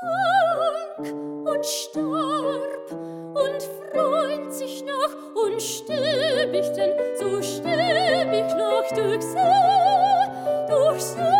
krank und starb und freut sich noch und stirb ich denn, so stirb ich noch durch See, durch See.